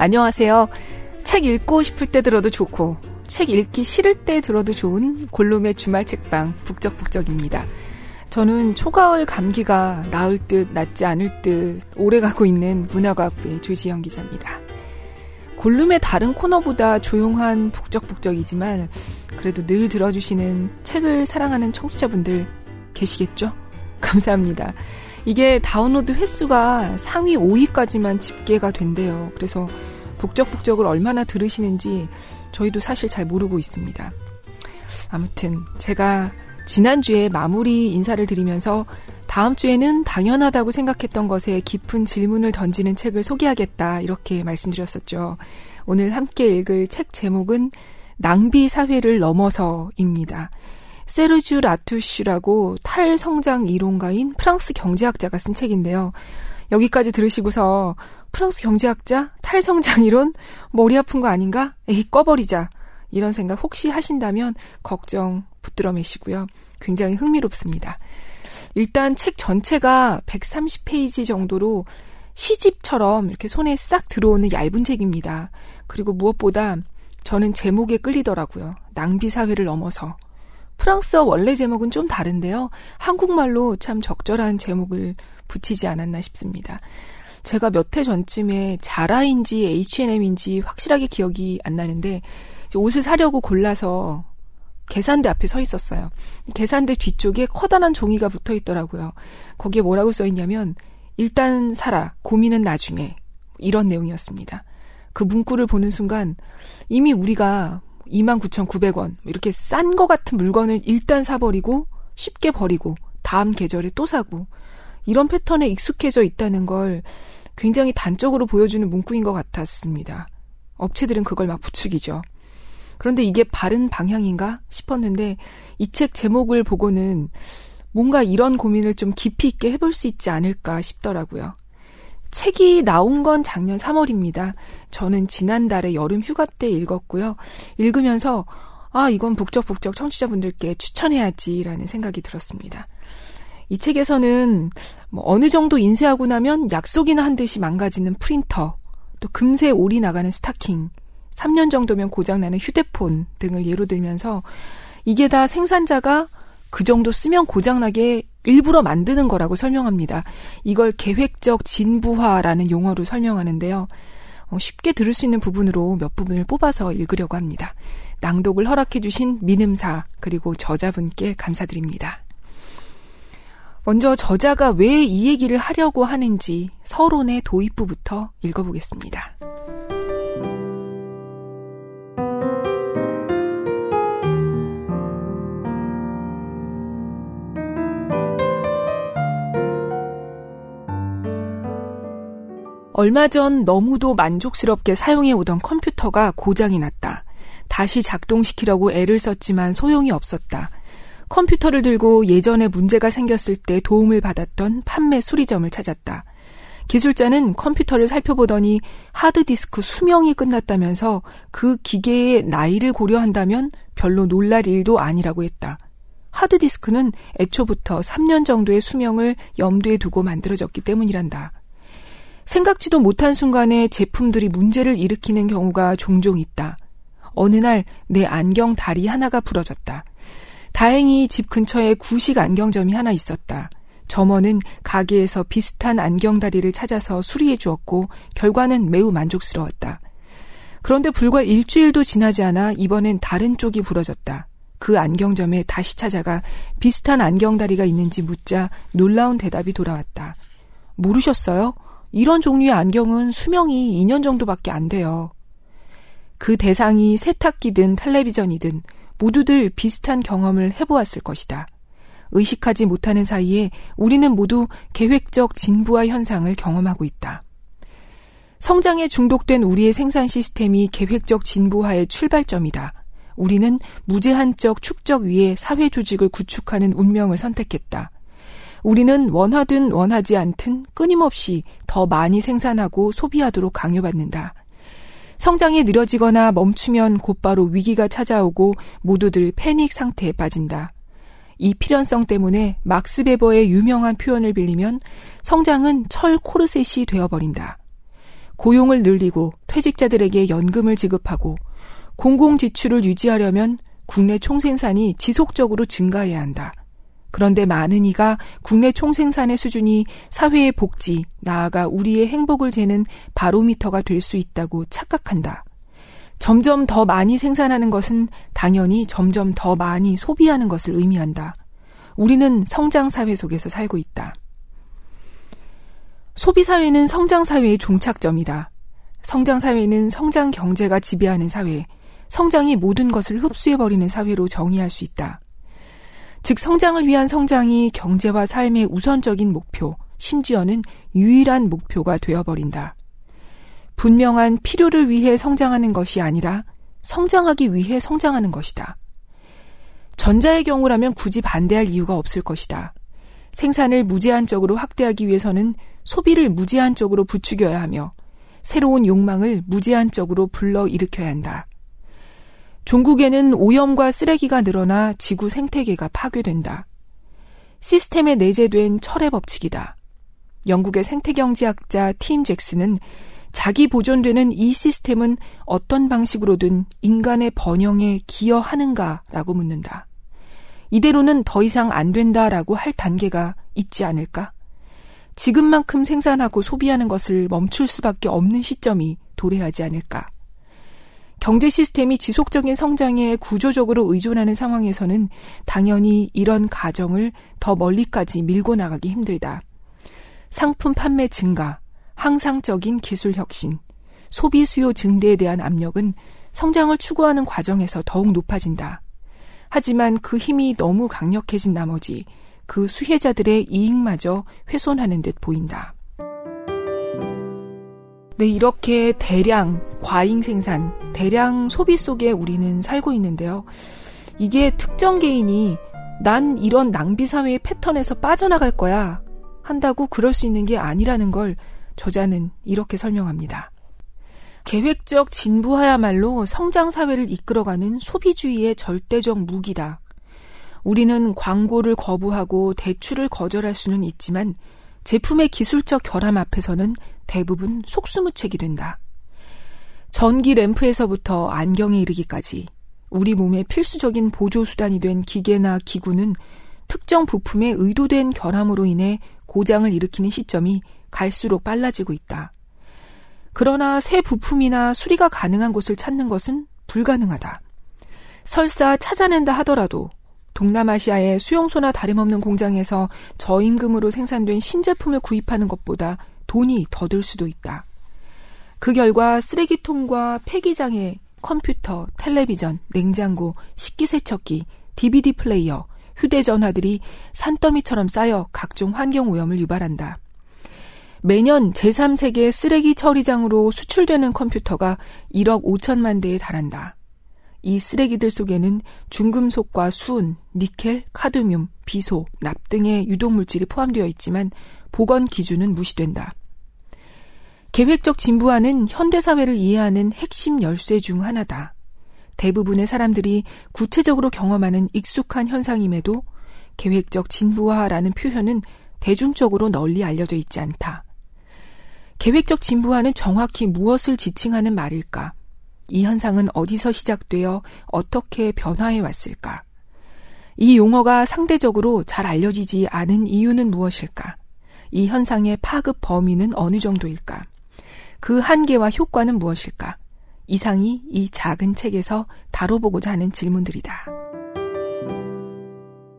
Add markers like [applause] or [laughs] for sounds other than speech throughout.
안녕하세요. 책 읽고 싶을 때 들어도 좋고 책 읽기 싫을 때 들어도 좋은 골룸의 주말 책방 북적북적입니다. 저는 초가을 감기가 나을 듯 낫지 않을 듯 오래가고 있는 문화과학부의 조지영 기자입니다. 골룸의 다른 코너보다 조용한 북적북적이지만 그래도 늘 들어주시는 책을 사랑하는 청취자분들 계시겠죠? [laughs] 감사합니다. 이게 다운로드 횟수가 상위 5위까지만 집계가 된대요. 그래서 북적북적을 얼마나 들으시는지 저희도 사실 잘 모르고 있습니다. 아무튼 제가 지난주에 마무리 인사를 드리면서 다음 주에는 당연하다고 생각했던 것에 깊은 질문을 던지는 책을 소개하겠다 이렇게 말씀드렸었죠. 오늘 함께 읽을 책 제목은 낭비 사회를 넘어서입니다. 세르주 라투슈라고 탈성장 이론가인 프랑스 경제학자가 쓴 책인데요. 여기까지 들으시고서 프랑스 경제학자 탈성장 이론 머리 아픈 거 아닌가? 에이 꺼버리자. 이런 생각 혹시 하신다면 걱정 붙들어 매시고요. 굉장히 흥미롭습니다. 일단 책 전체가 130페이지 정도로 시집처럼 이렇게 손에 싹 들어오는 얇은 책입니다. 그리고 무엇보다 저는 제목에 끌리더라고요. 낭비 사회를 넘어서. 프랑스어 원래 제목은 좀 다른데요. 한국말로 참 적절한 제목을 붙이지 않았나 싶습니다. 제가 몇 해 전쯤에 자라인지 H&M인지 확실하게 기억이 안 나는데 옷을 사려고 골라서 계산대 앞에 서 있었어요. 계산대 뒤쪽에 커다란 종이가 붙어 있더라고요. 거기에 뭐라고 써 있냐면 일단 사라. 고민은 나중에. 이런 내용이었습니다. 그 문구를 보는 순간 이미 우리가 29,900원 이렇게 싼 거 같은 물건을 일단 사버리고 쉽게 버리고 다음 계절에 또 사고 이런 패턴에 익숙해져 있다는 걸 굉장히 단적으로 보여주는 문구인 것 같았습니다. 업체들은 그걸 막 부추기죠. 그런데 이게 바른 방향인가 싶었는데 이 책 제목을 보고는 뭔가 이런 고민을 좀 깊이 있게 해볼 수 있지 않을까 싶더라고요. 책이 나온 건 작년 3월입니다. 저는 지난달에 여름 휴가 때 읽었고요. 읽으면서 아, 이건 북적북적 청취자분들께 추천해야지라는 생각이 들었습니다. 이 책에서는 뭐 어느 정도 인쇄하고 나면 약속이나 한 듯이 망가지는 프린터, 또 금세 올이 나가는 스타킹, 3년 정도면 고장나는 휴대폰 등을 예로 들면서 이게 다 생산자가 그 정도 쓰면 고장나게 일부러 만드는 거라고 설명합니다. 이걸 계획적 진부화라는 용어로 설명하는데요. 어, 쉽게 들을 수 있는 부분으로 몇 부분을 뽑아서 읽으려고 합니다. 낭독을 허락해주신 민음사 그리고 저자분께 감사드립니다. 먼저 저자가 왜 이 얘기를 하려고 하는지 서론의 도입부부터 읽어보겠습니다. 얼마 전 너무도 만족스럽게 사용해 오던 컴퓨터가 고장이 났다. 다시 작동시키려고 애를 썼지만 소용이 없었다. 컴퓨터를 들고 예전에 문제가 생겼을 때 도움을 받았던 판매 수리점을 찾았다. 기술자는 컴퓨터를 살펴보더니 하드디스크 수명이 끝났다면서 그 기계의 나이를 고려한다면 별로 놀랄 일도 아니라고 했다. 하드디스크는 애초부터 3년 정도의 수명을 염두에 두고 만들어졌기 때문이란다. 생각지도 못한 순간에 제품들이 문제를 일으키는 경우가 종종 있다. 어느 날 내 안경 다리 하나가 부러졌다. 다행히 집 근처에 구식 안경점이 하나 있었다. 점원은 가게에서 비슷한 안경 다리를 찾아서 수리해 주었고 결과는 매우 만족스러웠다. 그런데 불과 일주일도 지나지 않아 이번엔 다른 쪽이 부러졌다. 그 안경점에 다시 찾아가 비슷한 안경다리가 있는지 묻자 놀라운 대답이 돌아왔다. 모르셨어요? 이런 종류의 안경은 수명이 2년 정도밖에 안 돼요. 그 대상이 세탁기든 텔레비전이든 모두들 비슷한 경험을 해보았을 것이다. 의식하지 못하는 사이에 우리는 모두 계획적 진부화 현상을 경험하고 있다. 성장에 중독된 우리의 생산 시스템이 계획적 진부화의 출발점이다. 우리는 무제한적 축적 위에 사회 조직을 구축하는 운명을 선택했다. 우리는 원하든 원하지 않든 끊임없이 더 많이 생산하고 소비하도록 강요받는다. 성장이 느려지거나 멈추면 곧바로 위기가 찾아오고 모두들 패닉 상태에 빠진다. 이 필연성 때문에 막스 베버의 유명한 표현을 빌리면 성장은 철 코르셋이 되어버린다. 고용을 늘리고 퇴직자들에게 연금을 지급하고 공공 지출을 유지하려면 국내 총생산이 지속적으로 증가해야 한다. 그런데 많은 이가 국내 총생산의 수준이 사회의 복지, 나아가 우리의 행복을 재는 바로미터가 될 수 있다고 착각한다. 점점 더 많이 생산하는 것은 당연히 점점 더 많이 소비하는 것을 의미한다. 우리는 성장사회 속에서 살고 있다. 소비사회는 성장사회의 종착점이다. 성장사회는 성장 경제가 지배하는 사회, 성장이 모든 것을 흡수해버리는 사회로 정의할 수 있다. 즉, 성장을 위한 성장이 경제와 삶의 우선적인 목표, 심지어는 유일한 목표가 되어버린다. 분명한 필요를 위해 성장하는 것이 아니라 성장하기 위해 성장하는 것이다. 전자의 경우라면 굳이 반대할 이유가 없을 것이다. 생산을 무제한적으로 확대하기 위해서는 소비를 무제한적으로 부추겨야 하며 새로운 욕망을 무제한적으로 불러일으켜야 한다. 종국에는 오염과 쓰레기가 늘어나 지구 생태계가 파괴된다. 시스템에 내재된 철의 법칙이다. 영국의 생태경제학자 팀 잭슨은 자기 보존되는 이 시스템은 어떤 방식으로든 인간의 번영에 기여하는가라고 묻는다. 이대로는 더 이상 안 된다라고 할 단계가 있지 않을까? 지금만큼 생산하고 소비하는 것을 멈출 수밖에 없는 시점이 도래하지 않을까? 경제 시스템이 지속적인 성장에 구조적으로 의존하는 상황에서는 당연히 이런 가정을 더 멀리까지 밀고 나가기 힘들다. 상품 판매 증가, 항상적인 기술 혁신, 소비 수요 증대에 대한 압력은 성장을 추구하는 과정에서 더욱 높아진다. 하지만 그 힘이 너무 강력해진 나머지 그 수혜자들의 이익마저 훼손하는 듯 보인다. 네, 이렇게 대량 과잉 생산, 대량 소비 속에 우리는 살고 있는데요. 이게 특정 개인이 난 이런 낭비 사회의 패턴에서 빠져나갈 거야 한다고 그럴 수 있는 게 아니라는 걸 저자는 이렇게 설명합니다. 계획적 진부하야말로 성장 사회를 이끌어가는 소비주의의 절대적 무기다. 우리는 광고를 거부하고 대출을 거절할 수는 있지만 제품의 기술적 결함 앞에서는 대부분 속수무책이 된다. 전기 램프에서부터 안경에 이르기까지 우리 몸의 필수적인 보조수단이 된 기계나 기구는 특정 부품의 의도된 결함으로 인해 고장을 일으키는 시점이 갈수록 빨라지고 있다. 그러나 새 부품이나 수리가 가능한 곳을 찾는 것은 불가능하다. 설사 찾아낸다 하더라도 동남아시아의 수용소나 다름없는 공장에서 저임금으로 생산된 신제품을 구입하는 것보다 돈이 더 들 수도 있다. 그 결과 쓰레기통과 폐기장에 컴퓨터, 텔레비전, 냉장고, 식기세척기, DVD 플레이어, 휴대전화들이 산더미처럼 쌓여 각종 환경오염을 유발한다. 매년 제3세계 쓰레기 처리장으로 수출되는 컴퓨터가 1억 5천만 대에 달한다. 이 쓰레기들 속에는 중금속과 수은, 니켈, 카드뮴, 비소, 납 등의 유독물질이 포함되어 있지만 보건 기준은 무시된다. 계획적 진부화는 현대사회를 이해하는 핵심 열쇠 중 하나다. 대부분의 사람들이 구체적으로 경험하는 익숙한 현상임에도 계획적 진부화라는 표현은 대중적으로 널리 알려져 있지 않다. 계획적 진부화는 정확히 무엇을 지칭하는 말일까? 이 현상은 어디서 시작되어 어떻게 변화해 왔을까? 이 용어가 상대적으로 잘 알려지지 않은 이유는 무엇일까? 이 현상의 파급 범위는 어느 정도일까? 그 한계와 효과는 무엇일까? 이상이 이 작은 책에서 다뤄보고자 하는 질문들이다.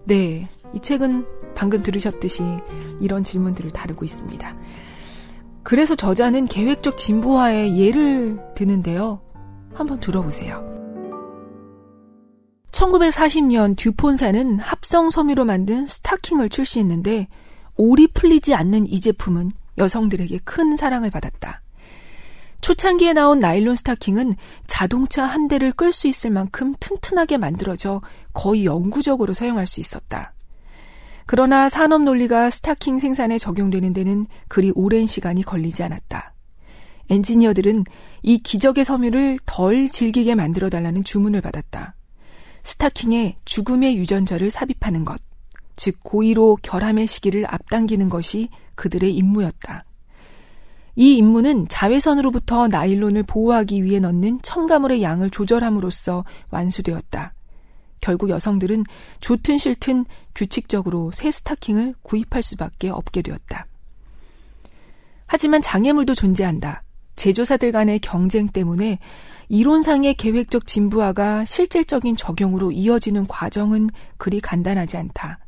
네, 이 책은 방금 들으셨듯이 이런 질문들을 다루고 있습니다. 그래서 저자는 계획적 진부화의 예를 드는데요. 한번 들어보세요. 1940년 듀폰사는 합성 섬유로 만든 스타킹을 출시했는데 올이 풀리지 않는 이 제품은 여성들에게 큰 사랑을 받았다. 초창기에 나온 나일론 스타킹은 자동차 한 대를 끌 수 있을 만큼 튼튼하게 만들어져 거의 영구적으로 사용할 수 있었다. 그러나 산업 논리가 스타킹 생산에 적용되는 데는 그리 오랜 시간이 걸리지 않았다. 엔지니어들은 이 기적의 섬유를 덜 질기게 만들어 달라는 주문을 받았다. 스타킹에 죽음의 유전자를 삽입하는 것, 즉 고의로 결함의 시기를 앞당기는 것이 그들의 임무였다. 이 임무는 자외선으로부터 나일론을 보호하기 위해 넣는 첨가물의 양을 조절함으로써 완수되었다. 결국 여성들은 좋든 싫든 규칙적으로 새 스타킹을 구입할 수밖에 없게 되었다. 하지만 장애물도 존재한다. 제조사들 간의 경쟁 때문에 이론상의 계획적 진부화가 실질적인 적용으로 이어지는 과정은 그리 간단하지 않다.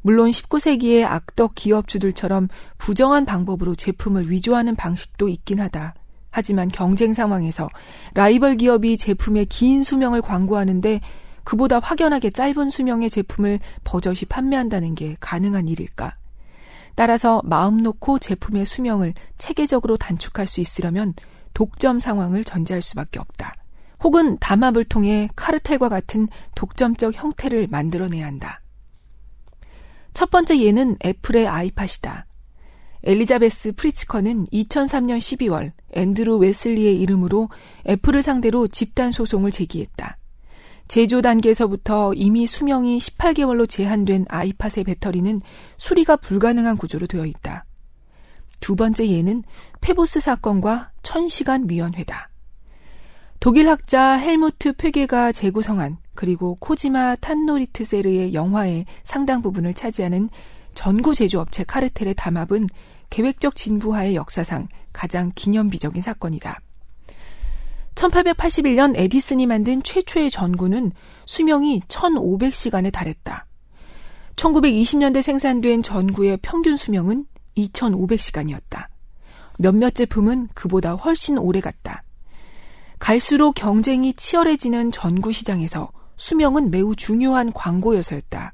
물론 19세기의 악덕 기업주들처럼 부정한 방법으로 제품을 위조하는 방식도 있긴 하다. 하지만 경쟁 상황에서 라이벌 기업이 제품의 긴 수명을 광고하는데 그보다 확연하게 짧은 수명의 제품을 버젓이 판매한다는 게 가능한 일일까? 따라서 마음 놓고 제품의 수명을 체계적으로 단축할 수 있으려면 독점 상황을 전제할 수밖에 없다. 혹은 담합을 통해 카르텔과 같은 독점적 형태를 만들어내야 한다. 첫 번째 예는 애플의 아이팟이다. 엘리자베스 프리츠커는 2003년 12월 앤드루 웨슬리의 이름으로 애플을 상대로 집단 소송을 제기했다. 제조 단계에서부터 이미 수명이 18개월로 제한된 아이팟의 배터리는 수리가 불가능한 구조로 되어 있다. 두 번째 예는 페보스 사건과 천시간 위원회다. 독일 학자 헬무트 페게가 재구성한 그리고 코지마 탄노리트세르의 영화의 상당 부분을 차지하는 전구 제조업체 카르텔의 담합은 계획적 진부화의 역사상 가장 기념비적인 사건이다. 1881년 에디슨이 만든 최초의 전구는 수명이 1500시간에 달했다. 1920년대 생산된 전구의 평균 수명은 2500시간이었다. 몇몇 제품은 그보다 훨씬 오래 갔다. 갈수록 경쟁이 치열해지는 전구 시장에서 수명은 매우 중요한 광고여서였다.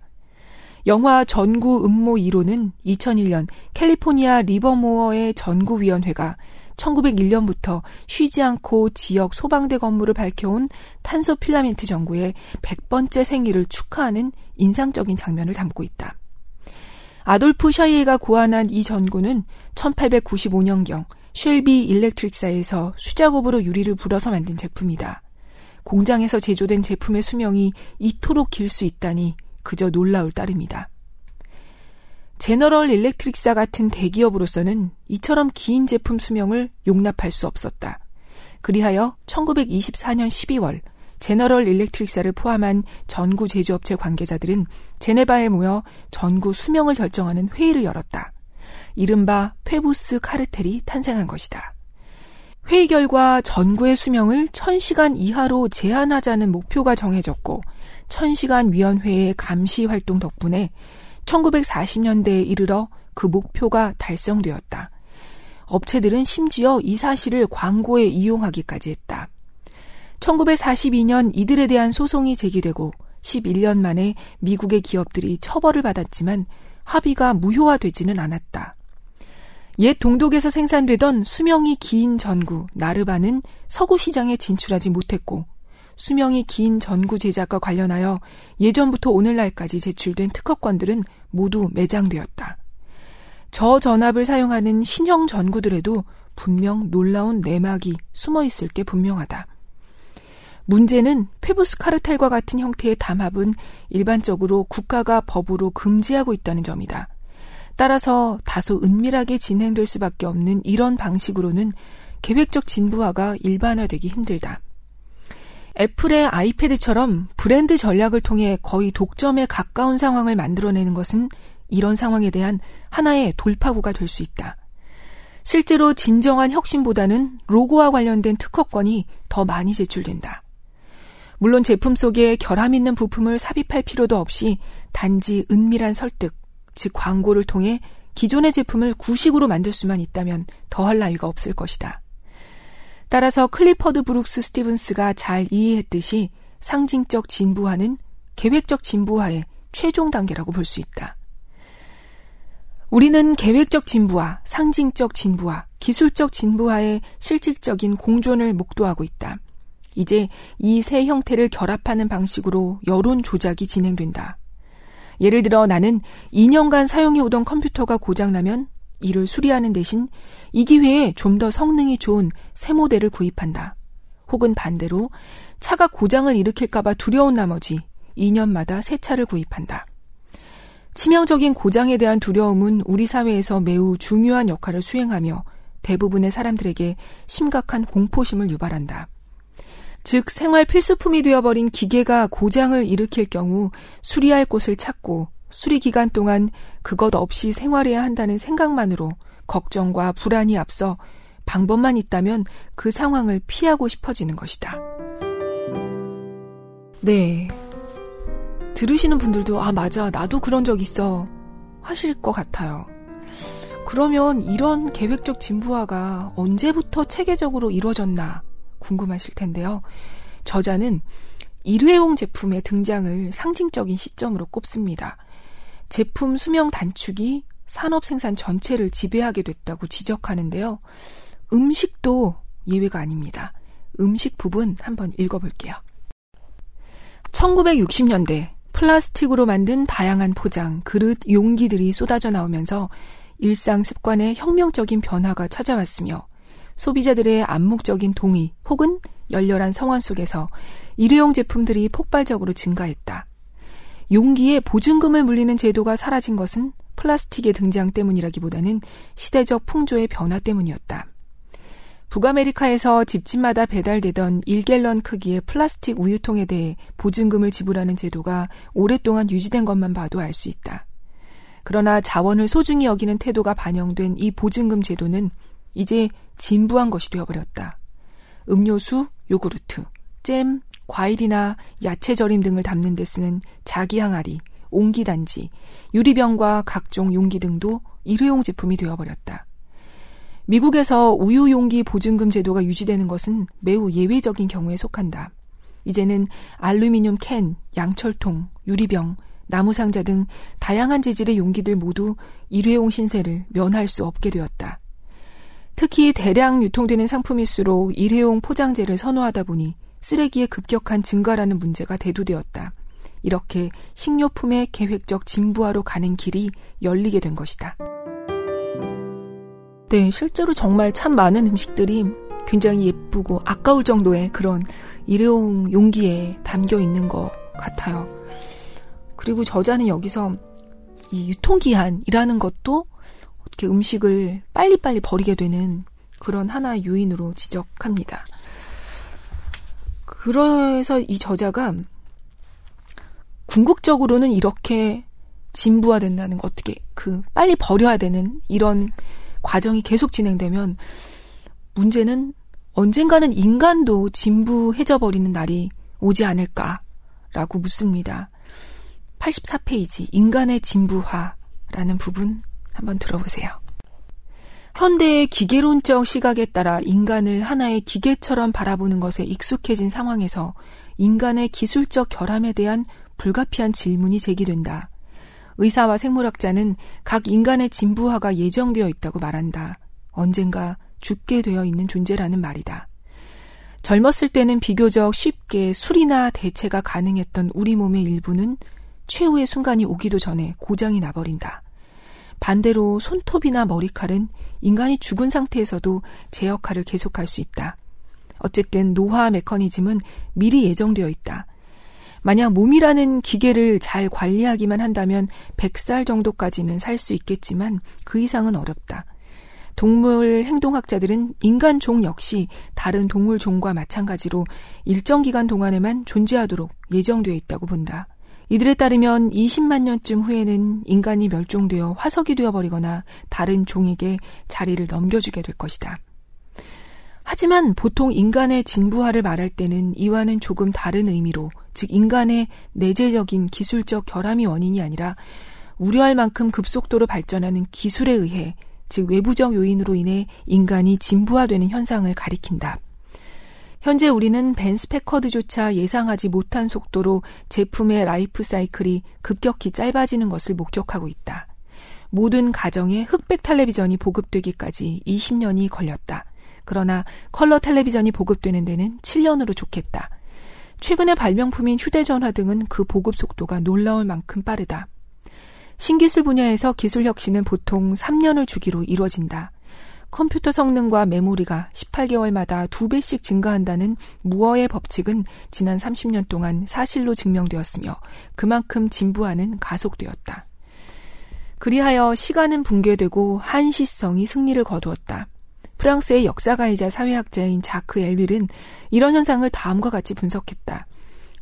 영화 전구 음모 1호는 2001년 캘리포니아 리버모어의 전구위원회가 1901년부터 쉬지 않고 지역 소방대 건물을 밝혀온 탄소 필라멘트 전구의 100번째 생일을 축하하는 인상적인 장면을 담고 있다. 아돌프 샤이에가 고안한 이 전구는 1895년경 쉘비 일렉트릭사에서 수작업으로 유리를 불어서 만든 제품이다. 공장에서 제조된 제품의 수명이 이토록 길 수 있다니 그저 놀라울 따름이다. 제너럴 일렉트릭사 같은 대기업으로서는 이처럼 긴 제품 수명을 용납할 수 없었다. 그리하여 1924년 12월 제너럴 일렉트릭사를 포함한 전구 제조업체 관계자들은 제네바에 모여 전구 수명을 결정하는 회의를 열었다. 이른바 페부스 카르텔이 탄생한 것이다. 회의 결과 전구의 수명을 1000시간 이하로 제한하자는 목표가 정해졌고 1000시간 위원회의 감시 활동 덕분에 1940년대에 이르러 그 목표가 달성되었다. 업체들은 심지어 이 사실을 광고에 이용하기까지 했다. 1942년 이들에 대한 소송이 제기되고 11년 만에 미국의 기업들이 처벌을 받았지만 합의가 무효화되지는 않았다. 옛 동독에서 생산되던 수명이 긴 전구 나르바는 서구 시장에 진출하지 못했고 수명이 긴 전구 제작과 관련하여 예전부터 오늘날까지 제출된 특허권들은 모두 매장되었다. 저전압을 사용하는 신형 전구들에도 분명 놀라운 내막이 숨어 있을 게 분명하다. 문제는 페부스 카르텔과 같은 형태의 담합은 일반적으로 국가가 법으로 금지하고 있다는 점이다. 따라서 다소 은밀하게 진행될 수밖에 없는 이런 방식으로는 계획적 진부화가 일반화되기 힘들다. 애플의 아이패드처럼 브랜드 전략을 통해 거의 독점에 가까운 상황을 만들어내는 것은 이런 상황에 대한 하나의 돌파구가 될 수 있다. 실제로 진정한 혁신보다는 로고와 관련된 특허권이 더 많이 제출된다. 물론 제품 속에 결함 있는 부품을 삽입할 필요도 없이 단지 은밀한 설득, 즉 광고를 통해 기존의 제품을 구식으로 만들 수만 있다면 더할 나위가 없을 것이다. 따라서 클리퍼드 브룩스 스티븐스가 잘 이해했듯이 상징적 진부화는 계획적 진부화의 최종 단계라고 볼 수 있다. 우리는 계획적 진부화, 상징적 진부화, 기술적 진부화의 실질적인 공존을 목도하고 있다. 이제 이 세 형태를 결합하는 방식으로 여론 조작이 진행된다. 예를 들어 나는 2년간 사용해 오던 컴퓨터가 고장나면 이를 수리하는 대신 이 기회에 좀 더 성능이 좋은 새 모델을 구입한다. 혹은 반대로 차가 고장을 일으킬까봐 두려운 나머지 2년마다 새 차를 구입한다. 치명적인 고장에 대한 두려움은 우리 사회에서 매우 중요한 역할을 수행하며 대부분의 사람들에게 심각한 공포심을 유발한다. 즉 생활 필수품이 되어버린 기계가 고장을 일으킬 경우 수리할 곳을 찾고 수리 기간 동안 그것 없이 생활해야 한다는 생각만으로 걱정과 불안이 앞서 방법만 있다면 그 상황을 피하고 싶어지는 것이다. 네. 들으시는 분들도, 아, 맞아. 나도 그런 적 있어. 하실 것 같아요. 그러면 이런 계획적 진부화가 언제부터 체계적으로 이루어졌나 궁금하실 텐데요. 저자는 일회용 제품의 등장을 상징적인 시점으로 꼽습니다. 제품 수명 단축이 산업 생산 전체를 지배하게 됐다고 지적하는데요. 음식도 예외가 아닙니다. 음식 부분 한번 읽어볼게요. 1960년대 플라스틱으로 만든 다양한 포장, 그릇, 용기들이 쏟아져 나오면서 일상 습관에 혁명적인 변화가 찾아왔으며 소비자들의 암묵적인 동의 혹은 열렬한 성원 속에서 일회용 제품들이 폭발적으로 증가했다. 용기에 보증금을 물리는 제도가 사라진 것은 플라스틱의 등장 때문이라기보다는 시대적 풍조의 변화 때문이었다. 북아메리카에서 집집마다 배달되던 1갤런 크기의 플라스틱 우유통에 대해 보증금을 지불하는 제도가 오랫동안 유지된 것만 봐도 알 수 있다. 그러나 자원을 소중히 여기는 태도가 반영된 이 보증금 제도는 이제 진부한 것이 되어버렸다. 음료수, 요구르트, 잼, 과일이나 야채 절임 등을 담는 데 쓰는 자기 항아리, 옹기단지, 유리병과 각종 용기 등도 일회용 제품이 되어버렸다. 미국에서 우유 용기 보증금 제도가 유지되는 것은 매우 예외적인 경우에 속한다. 이제는 알루미늄 캔, 양철통, 유리병, 나무상자 등 다양한 재질의 용기들 모두 일회용 신세를 면할 수 없게 되었다. 특히 대량 유통되는 상품일수록 일회용 포장재를 선호하다 보니 쓰레기의 급격한 증가라는 문제가 대두되었다. 이렇게 식료품의 계획적 진부화로 가는 길이 열리게 된 것이다. 네, 실제로 정말 참 많은 음식들이 굉장히 예쁘고 아까울 정도의 그런 일회용 용기에 담겨 있는 것 같아요. 그리고 저자는 여기서 이 유통기한이라는 것도 어떻게 음식을 빨리빨리 버리게 되는 그런 하나의 요인으로 지적합니다. 그래서 이 저자가 궁극적으로는 이렇게 진부화된다는 거 어떻게 그 빨리 버려야 되는 이런 과정이 계속 진행되면 문제는 언젠가는 인간도 진부해져 버리는 날이 오지 않을까라고 묻습니다. 84페이지 인간의 진부화라는 부분 한번 들어보세요. 현대의 기계론적 시각에 따라 인간을 하나의 기계처럼 바라보는 것에 익숙해진 상황에서 인간의 기술적 결함에 대한 불가피한 질문이 제기된다. 의사와 생물학자는 각 인간의 진부화가 예정되어 있다고 말한다. 언젠가 죽게 되어 있는 존재라는 말이다. 젊었을 때는 비교적 쉽게 술이나 대체가 가능했던 우리 몸의 일부는 최후의 순간이 오기도 전에 고장이 나버린다. 반대로 손톱이나 머리칼은 인간이 죽은 상태에서도 제 역할을 계속할 수 있다. 어쨌든 노화 메커니즘은 미리 예정되어 있다. 만약 몸이라는 기계를 잘 관리하기만 한다면 100살 정도까지는 살 수 있겠지만 그 이상은 어렵다. 동물 행동학자들은 인간 종 역시 다른 동물 종과 마찬가지로 일정 기간 동안에만 존재하도록 예정되어 있다고 본다. 이들에 따르면 20만 년쯤 후에는 인간이 멸종되어 화석이 되어버리거나 다른 종에게 자리를 넘겨주게 될 것이다. 하지만 보통 인간의 진부화를 말할 때는 이와는 조금 다른 의미로, 즉 인간의 내재적인 기술적 결함이 원인이 아니라 우려할 만큼 급속도로 발전하는 기술에 의해, 즉 외부적 요인으로 인해 인간이 진부화되는 현상을 가리킨다. 현재 우리는 밴스 패커드조차 예상하지 못한 속도로 제품의 라이프 사이클이 급격히 짧아지는 것을 목격하고 있다. 모든 가정에 흑백 텔레비전이 보급되기까지 20년이 걸렸다. 그러나 컬러 텔레비전이 보급되는 데는 7년으로 족했다. 최근의 발명품인 휴대전화 등은 그 보급 속도가 놀라울 만큼 빠르다. 신기술 분야에서 기술 혁신은 보통 3년을 주기로 이루어진다. 컴퓨터 성능과 메모리가 18개월마다 2배씩 증가한다는 무어의 법칙은 지난 30년 동안 사실로 증명되었으며 그만큼 진부하는 가속되었다. 그리하여 시간은 붕괴되고 한시성이 승리를 거두었다. 프랑스의 역사가이자 사회학자인 자크 엘윌은 이런 현상을 다음과 같이 분석했다.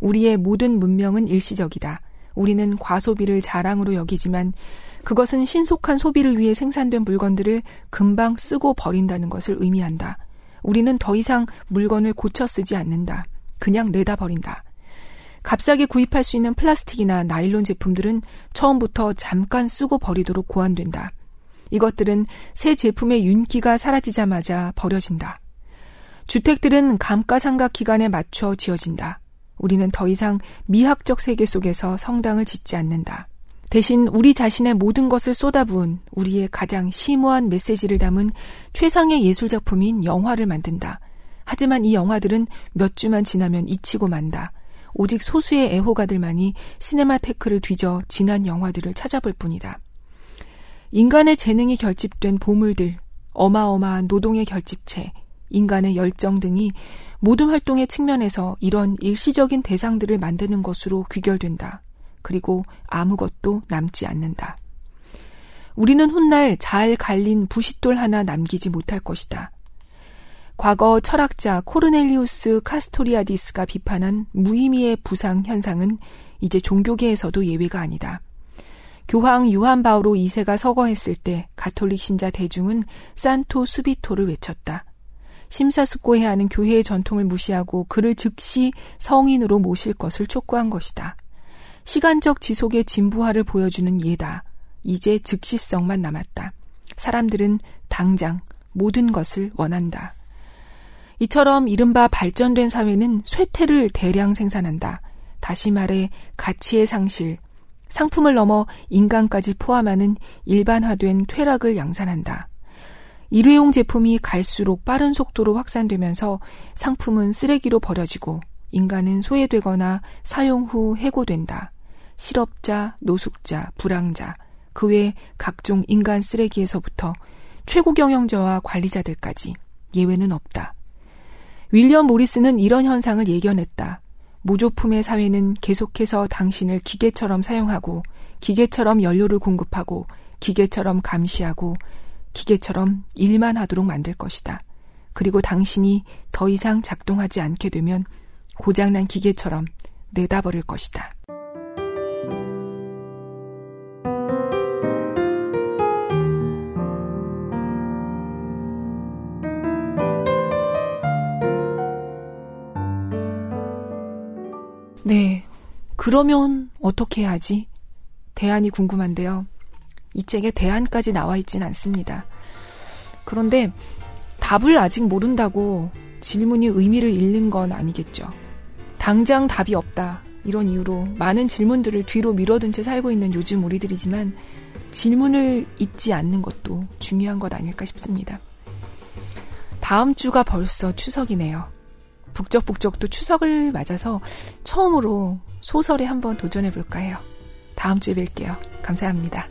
우리의 모든 문명은 일시적이다. 우리는 과소비를 자랑으로 여기지만 그것은 신속한 소비를 위해 생산된 물건들을 금방 쓰고 버린다는 것을 의미한다. 우리는 더 이상 물건을 고쳐 쓰지 않는다. 그냥 내다 버린다. 값싸게 구입할 수 있는 플라스틱이나 나일론 제품들은 처음부터 잠깐 쓰고 버리도록 고안된다. 이것들은 새 제품의 윤기가 사라지자마자 버려진다. 주택들은 감가상각 기간에 맞춰 지어진다. 우리는 더 이상 미학적 세계 속에서 성당을 짓지 않는다. 대신 우리 자신의 모든 것을 쏟아부은 우리의 가장 심오한 메시지를 담은 최상의 예술작품인 영화를 만든다. 하지만 이 영화들은 몇 주만 지나면 잊히고 만다. 오직 소수의 애호가들만이 시네마테크를 뒤져 지난 영화들을 찾아볼 뿐이다. 인간의 재능이 결집된 보물들, 어마어마한 노동의 결집체, 인간의 열정 등이 모든 활동의 측면에서 이런 일시적인 대상들을 만드는 것으로 귀결된다. 그리고 아무것도 남지 않는다. 우리는 훗날 잘 갈린 부싯돌 하나 남기지 못할 것이다. 과거 철학자 코르넬리우스 카스토리아디스가 비판한 무의미의 부상 현상은 이제 종교계에서도 예외가 아니다. 교황 요한 바오로 2세가 서거했을 때 가톨릭 신자 대중은 산토 수비토를 외쳤다. 심사숙고해야 하는 교회의 전통을 무시하고 그를 즉시 성인으로 모실 것을 촉구한 것이다. 시간적 지속의 진부화를 보여주는 예다. 이제 즉시성만 남았다. 사람들은 당장 모든 것을 원한다. 이처럼 이른바 발전된 사회는 쇠퇴를 대량 생산한다. 다시 말해 가치의 상실, 상품을 넘어 인간까지 포함하는 일반화된 퇴락을 양산한다. 일회용 제품이 갈수록 빠른 속도로 확산되면서 상품은 쓰레기로 버려지고 인간은 소외되거나 사용 후 해고된다. 실업자, 노숙자, 불황자, 그 외 각종 인간 쓰레기에서부터 최고 경영자와 관리자들까지 예외는 없다. 윌리엄 모리스는 이런 현상을 예견했다. 무조품의 사회는 계속해서 당신을 기계처럼 사용하고 기계처럼 연료를 공급하고 기계처럼 감시하고 기계처럼 일만 하도록 만들 것이다. 그리고 당신이 더 이상 작동하지 않게 되면 고장난 기계처럼 내다버릴 것이다. 네. 그러면 어떻게 해야지? 대안이 궁금한데요. 이 책에 대안까지 나와 있진 않습니다. 그런데 답을 아직 모른다고 질문이 의미를 잃는 건 아니겠죠. 당장 답이 없다. 이런 이유로 많은 질문들을 뒤로 미뤄둔 채 살고 있는 요즘 우리들이지만 질문을 잊지 않는 것도 중요한 것 아닐까 싶습니다. 다음 주가 벌써 추석이네요. 북적북적도 추석을 맞아서 처음으로 소설에 한번 도전해 볼까 해요. 다음 주에 뵐게요. 감사합니다.